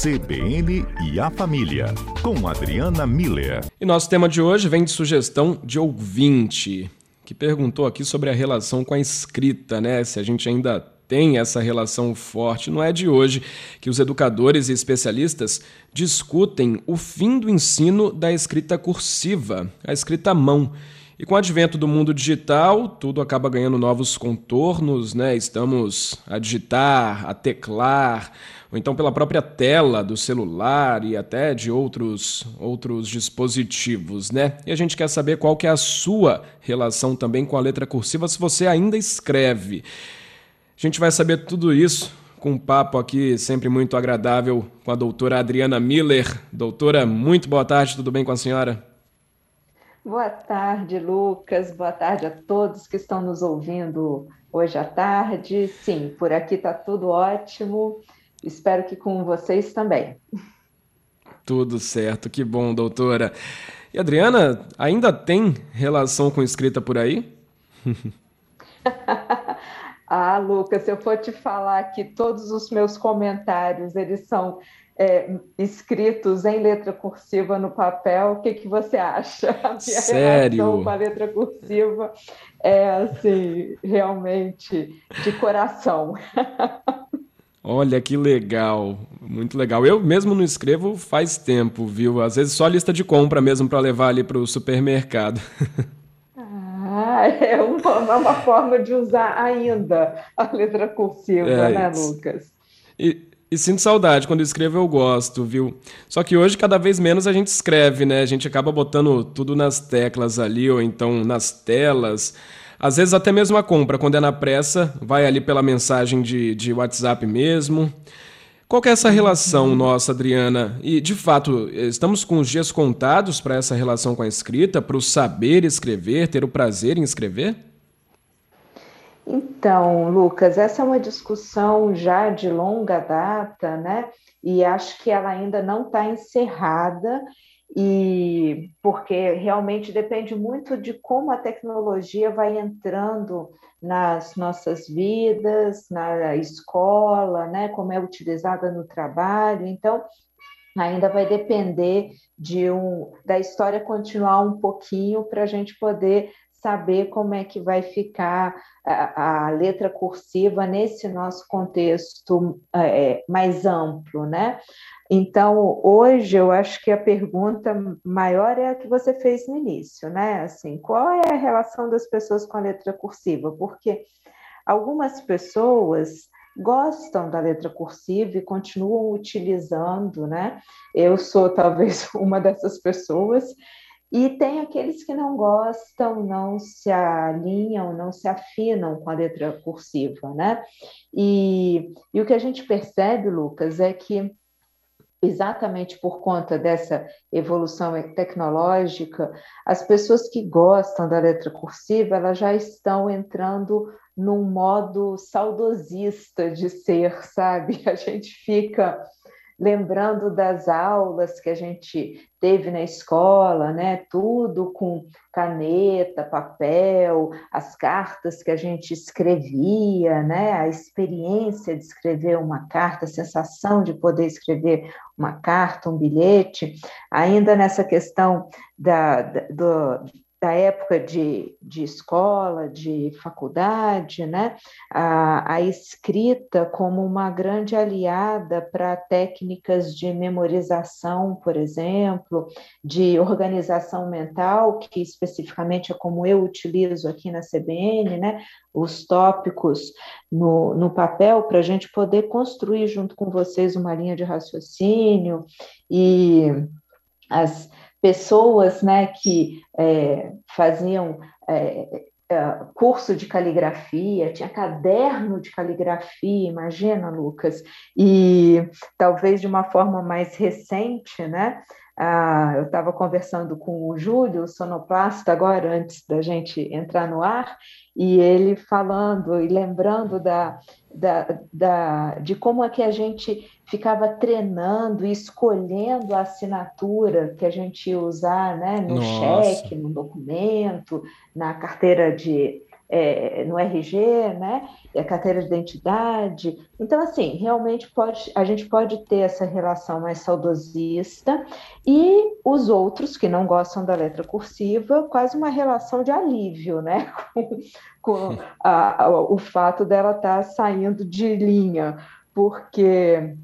CBN e a Família, com Adriana Miller. E nosso tema de hoje vem de sugestão de ouvinte, que perguntou aqui sobre a relação com a escrita, né? Se a gente ainda tem essa relação forte. Não é de hoje que os educadores e especialistas discutem o fim do ensino da escrita cursiva, a escrita à mão. E com o advento do mundo digital, tudo acaba ganhando novos contornos, né? Estamos a digitar, a teclar, ou então pela própria tela do celular e até de outros, outros dispositivos, né? E a gente quer saber qual que é a sua relação também com a letra cursiva, se você ainda escreve. A gente vai saber tudo isso com um papo aqui sempre muito agradável com a doutora Adriana Miller. Doutora, muito boa tarde, tudo bem com a senhora? Boa tarde, Lucas. Boa tarde a todos que estão nos ouvindo hoje à tarde. Sim, por aqui está tudo ótimo. Espero que com vocês também. Tudo certo, que bom, doutora. E Adriana, ainda tem relação com escrita por aí? ah, Lucas, se eu for te falar que todos os meus comentários eles são é, escritos em letra cursiva no papel, o que, que você acha? A minha Sério? com a letra cursiva é assim, realmente de coração. Olha que legal, muito legal. Eu mesmo não escrevo faz tempo, viu? Às vezes só lista de compra mesmo para levar ali para o supermercado. Ah, é uma, uma, forma de usar ainda a letra cursiva, é, né, Lucas? E, e sinto saudade, quando eu escrevo eu gosto, viu? Só que hoje cada vez menos a gente escreve, né? A gente acaba botando tudo nas teclas ali, ou então nas telas. Às vezes até mesmo a compra, quando é na pressa, vai ali pela mensagem de, de WhatsApp mesmo. Qual que é essa relação nossa, Adriana? E, de fato, estamos com os dias contados para essa relação com a escrita, para o saber escrever, ter o prazer em escrever? Então, Lucas, essa é uma discussão já de longa data, né? E acho que ela ainda não está encerrada, e porque realmente depende muito de como a tecnologia vai entrando nas nossas vidas, na escola, né? Como é utilizada no trabalho. Então, ainda vai depender de um, da história continuar um pouquinho para a gente poder saber como é que vai ficar a, a letra cursiva nesse nosso contexto é, mais amplo, né? Então, hoje eu acho que a pergunta maior é a que você fez no início, né? Assim, qual é a relação das pessoas com a letra cursiva? Porque algumas pessoas gostam da letra cursiva e continuam utilizando, né? Eu sou talvez uma dessas pessoas e tem aqueles que não gostam, não se alinham, não se afinam com a letra cursiva, né? E, e o que a gente percebe, Lucas, é que exatamente por conta dessa evolução tecnológica, as pessoas que gostam da letra cursiva, elas já estão entrando num modo saudosista de ser, sabe? A gente fica lembrando das aulas que a gente teve na escola, né? Tudo com caneta, papel, as cartas que a gente escrevia, né? A experiência de escrever uma carta, a sensação de poder escrever uma carta, um bilhete, ainda nessa questão da, da do, da época de, de escola, de faculdade, né? a, a escrita como uma grande aliada para técnicas de memorização, por exemplo, de organização mental, que especificamente é como eu utilizo aqui na CBN, né? os tópicos no, no papel, para a gente poder construir junto com vocês uma linha de raciocínio e as pessoas né, que é, faziam é, é, curso de caligrafia, tinha caderno de caligrafia, imagina, Lucas, e talvez de uma forma mais recente, né? Ah, eu estava conversando com o Júlio, o sonoplasta, agora, antes da gente entrar no ar, e ele falando e lembrando da, da, da, de como é que a gente ficava treinando e escolhendo a assinatura que a gente ia usar né, no Nossa. cheque, no documento, na carteira de, é, no RG, né? A carteira de identidade. Então, assim, realmente pode, a gente pode ter essa relação mais saudosista e os outros que não gostam da letra cursiva, quase uma relação de alívio, né? Com a, a, o fato dela estar tá saindo de linha, porque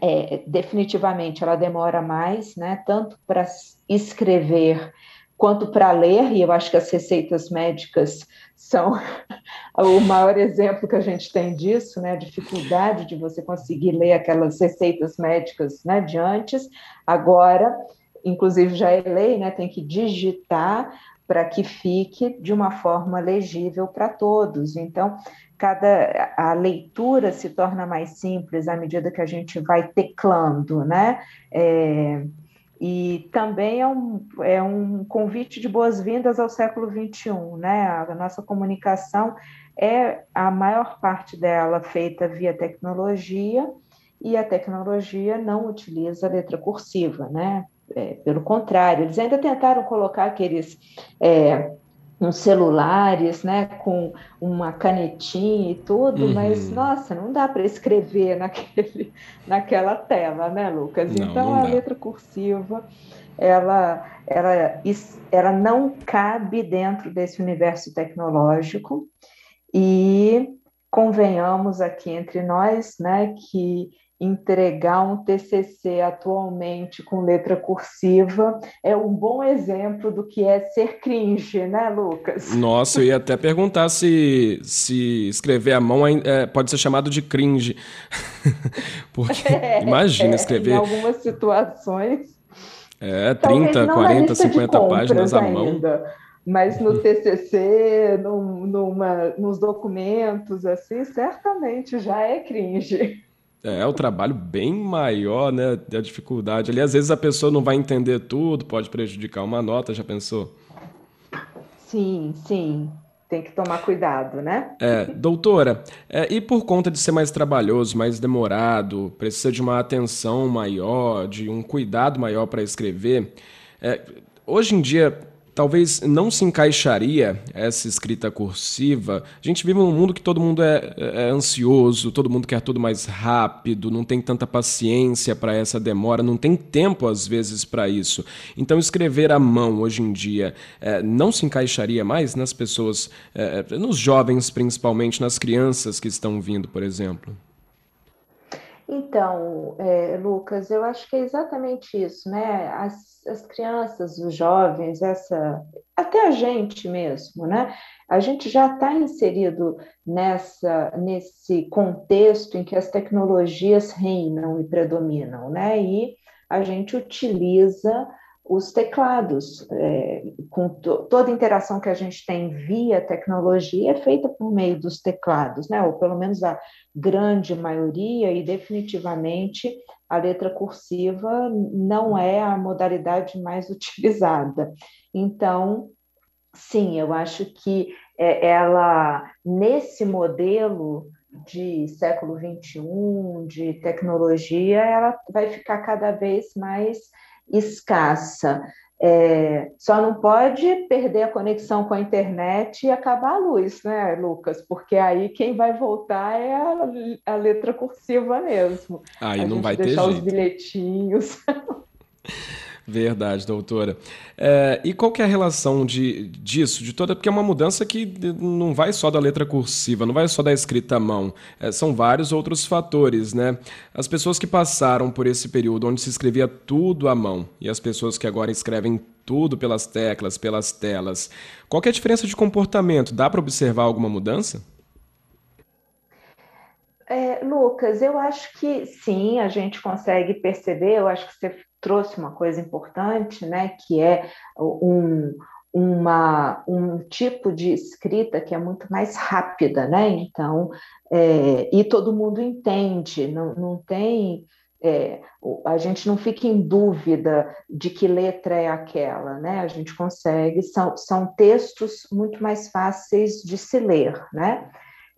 é, definitivamente ela demora mais, né? Tanto para escrever quanto para ler, e eu acho que as receitas médicas são o maior exemplo que a gente tem disso, né? A dificuldade de você conseguir ler aquelas receitas médicas né, de antes. Agora, inclusive já é lei, né? Tem que digitar para que fique de uma forma legível para todos. Então, cada a leitura se torna mais simples à medida que a gente vai teclando, né? É, e também é um, é um convite de boas-vindas ao século XXI, né? A nossa comunicação é a maior parte dela feita via tecnologia, e a tecnologia não utiliza letra cursiva, né? É, pelo contrário, eles ainda tentaram colocar aqueles é, uns celulares, né, com uma canetinha e tudo, uhum. mas nossa, não dá para escrever naquele, naquela tela, né, Lucas? Não, então não a letra cursiva ela, ela, ela não cabe dentro desse universo tecnológico e convenhamos aqui entre nós, né, que entregar um TCC atualmente com letra cursiva é um bom exemplo do que é ser cringe, né, Lucas? Nossa, eu ia até perguntar se, se escrever à mão é, pode ser chamado de cringe. Porque é, imagina é, escrever. Em algumas situações. É, 30, 40, 50 páginas à mão. Ainda mas no TCC, num, numa, nos documentos, assim, certamente já é cringe. É, é o trabalho bem maior, né? Da dificuldade. Ali, às vezes, a pessoa não vai entender tudo, pode prejudicar uma nota, já pensou? Sim, sim. Tem que tomar cuidado, né? É, doutora, é, e por conta de ser mais trabalhoso, mais demorado, precisa de uma atenção maior, de um cuidado maior para escrever, é, hoje em dia talvez não se encaixaria essa escrita cursiva. A gente vive num mundo que todo mundo é, é ansioso, todo mundo quer tudo mais rápido, não tem tanta paciência para essa demora, não tem tempo às vezes para isso. Então, escrever à mão hoje em dia é, não se encaixaria mais nas pessoas, é, nos jovens principalmente, nas crianças que estão vindo, por exemplo? Então, é, Lucas, eu acho que é exatamente isso, né? As, as crianças, os jovens, essa, até a gente mesmo, né? A gente já está inserido nessa, nesse contexto em que as tecnologias reinam e predominam, né? E a gente utiliza os teclados, é, com to toda interação que a gente tem via tecnologia é feita por meio dos teclados, né? ou pelo menos a grande maioria, e definitivamente a letra cursiva não é a modalidade mais utilizada. Então, sim, eu acho que é, ela, nesse modelo de século XXI, de tecnologia, ela vai ficar cada vez mais escassa. É, só não pode perder a conexão com a internet e acabar a luz, né, Lucas? Porque aí quem vai voltar é a, a letra cursiva mesmo. Aí a não vai deixar ter os bilhetinhos. Verdade, doutora. É, e qual que é a relação de, disso, de toda. Porque é uma mudança que não vai só da letra cursiva, não vai só da escrita à mão. É, são vários outros fatores, né? As pessoas que passaram por esse período onde se escrevia tudo à mão e as pessoas que agora escrevem tudo pelas teclas, pelas telas. Qual é a diferença de comportamento? Dá para observar alguma mudança? É, Lucas, eu acho que sim, a gente consegue perceber. Eu acho que você trouxe uma coisa importante, né, que é um, uma, um tipo de escrita que é muito mais rápida, né? Então, é, e todo mundo entende, não, não tem. É, a gente não fica em dúvida de que letra é aquela, né? A gente consegue, são, são textos muito mais fáceis de se ler, né?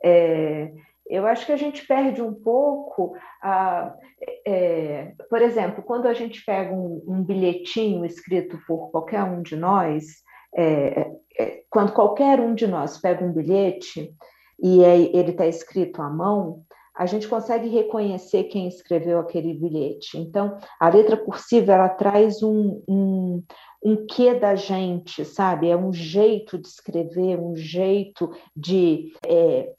É, eu acho que a gente perde um pouco, a, é, por exemplo, quando a gente pega um, um, bilhetinho escrito por qualquer um de nós, é, é, quando qualquer um de nós pega um bilhete e é, ele está escrito à mão, a gente consegue reconhecer quem escreveu aquele bilhete. Então, a letra cursiva ela traz um, um, um quê da gente, sabe? É um jeito de escrever, um jeito de é,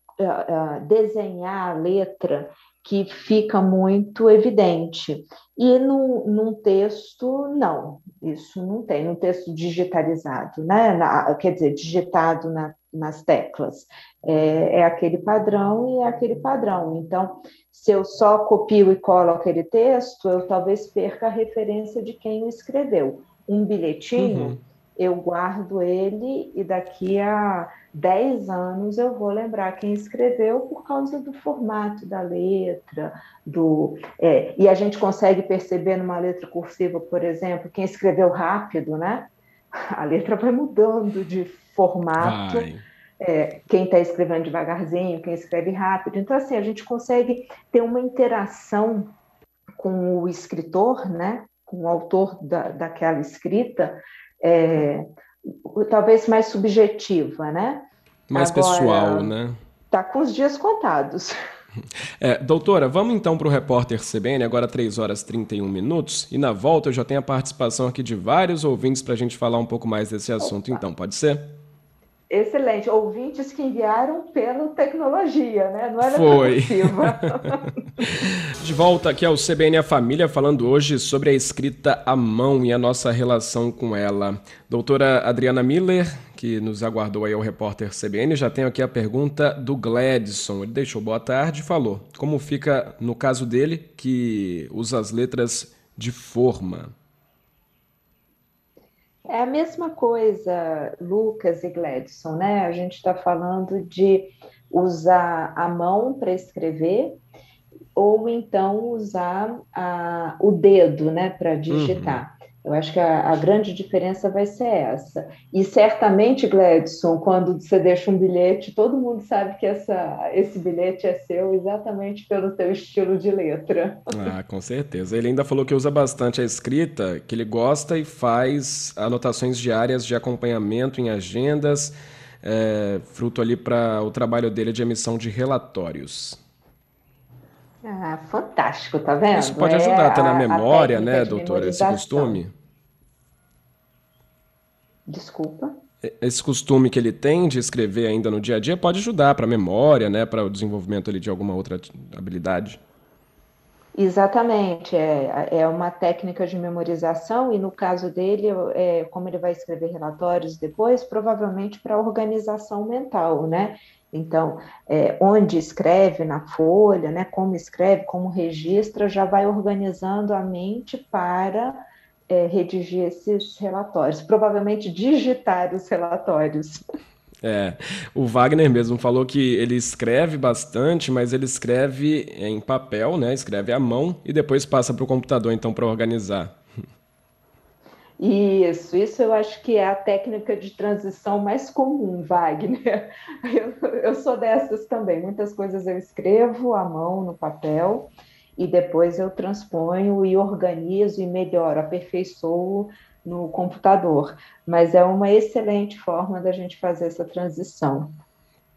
desenhar a letra que fica muito evidente. E no, num texto, não, isso não tem, num texto digitalizado, né? Na, quer dizer, digitado na, nas teclas. É, é, aquele padrão e é aquele padrão. Então, se eu só copio e colo aquele texto, eu talvez perca a referência de quem o escreveu. Um bilhetinho. Uhum eu guardo ele e daqui a 10 anos eu vou lembrar quem escreveu por causa do formato da letra, do é, e a gente consegue perceber numa letra cursiva, por exemplo, quem escreveu rápido, né? A letra vai mudando de formato. É, quem está escrevendo devagarzinho, quem escreve rápido. Então, assim, a gente consegue ter uma interação com o escritor, né? com o autor da, daquela escrita, é, talvez mais subjetiva, né? Mais Agora, pessoal, né? Tá com os dias contados. É, doutora, vamos então para o repórter CBN, agora 3 horas e 31 minutos, e na volta eu já tenho a participação aqui de vários ouvintes para a gente falar um pouco mais desse assunto, Opa. então, pode ser? Excelente. Ouvintes que enviaram pela tecnologia, né? Não era Foi. De volta aqui ao CBN A Família, falando hoje sobre a escrita à mão e a nossa relação com ela. Doutora Adriana Miller, que nos aguardou aí ao repórter CBN, já tenho aqui a pergunta do Gladson. Ele deixou boa tarde e falou como fica no caso dele, que usa as letras de forma. É a mesma coisa, Lucas e Gladson, né? A gente está falando de usar a mão para escrever ou então usar a, o dedo, né, para digitar. Uhum. Eu acho que a, a, grande diferença vai ser essa. E certamente, Gladson, quando você deixa um bilhete, todo mundo sabe que essa, esse bilhete é seu exatamente pelo seu estilo de letra. Ah, com certeza. Ele ainda falou que usa bastante a escrita, que ele gosta e faz anotações diárias de acompanhamento em agendas, é, fruto ali para o trabalho dele de emissão de relatórios. Ah, fantástico, tá vendo? Isso pode ajudar é até na memória, né, doutora, esse costume? Desculpa. Esse costume que ele tem de escrever ainda no dia a dia pode ajudar para a memória, né, para o desenvolvimento ali de alguma outra habilidade. Exatamente, é, é uma técnica de memorização e no caso dele, é, como ele vai escrever relatórios depois, provavelmente para organização mental, né? Então, é, onde escreve na folha, né, como escreve, como registra, já vai organizando a mente para é, redigir esses relatórios, provavelmente digitar os relatórios. É, o Wagner mesmo falou que ele escreve bastante, mas ele escreve em papel, né? Escreve à mão e depois passa para o computador, então, para organizar. Isso, isso eu acho que é a técnica de transição mais comum, Wagner. Eu, eu sou dessas também. Muitas coisas eu escrevo à mão, no papel, e depois eu transponho e organizo e melhoro, aperfeiçoo no computador. Mas é uma excelente forma da gente fazer essa transição.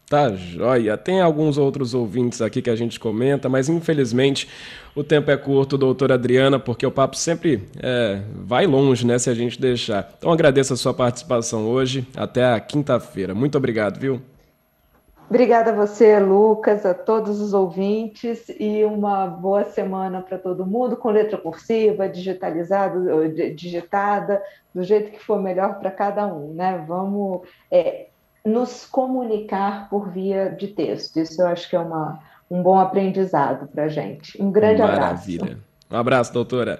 Tá joia. Tem alguns outros ouvintes aqui que a gente comenta, mas infelizmente o tempo é curto, doutora Adriana, porque o papo sempre é, vai longe, né, se a gente deixar. Então agradeço a sua participação hoje. Até a quinta-feira. Muito obrigado, viu? Obrigada a você, Lucas, a todos os ouvintes e uma boa semana para todo mundo, com letra cursiva, digitalizada, digitada, do jeito que for melhor para cada um, né? Vamos é, nos comunicar por via de texto. Isso eu acho que é uma, um bom aprendizado para a gente. Um grande Maravilha. abraço. Um abraço, doutora.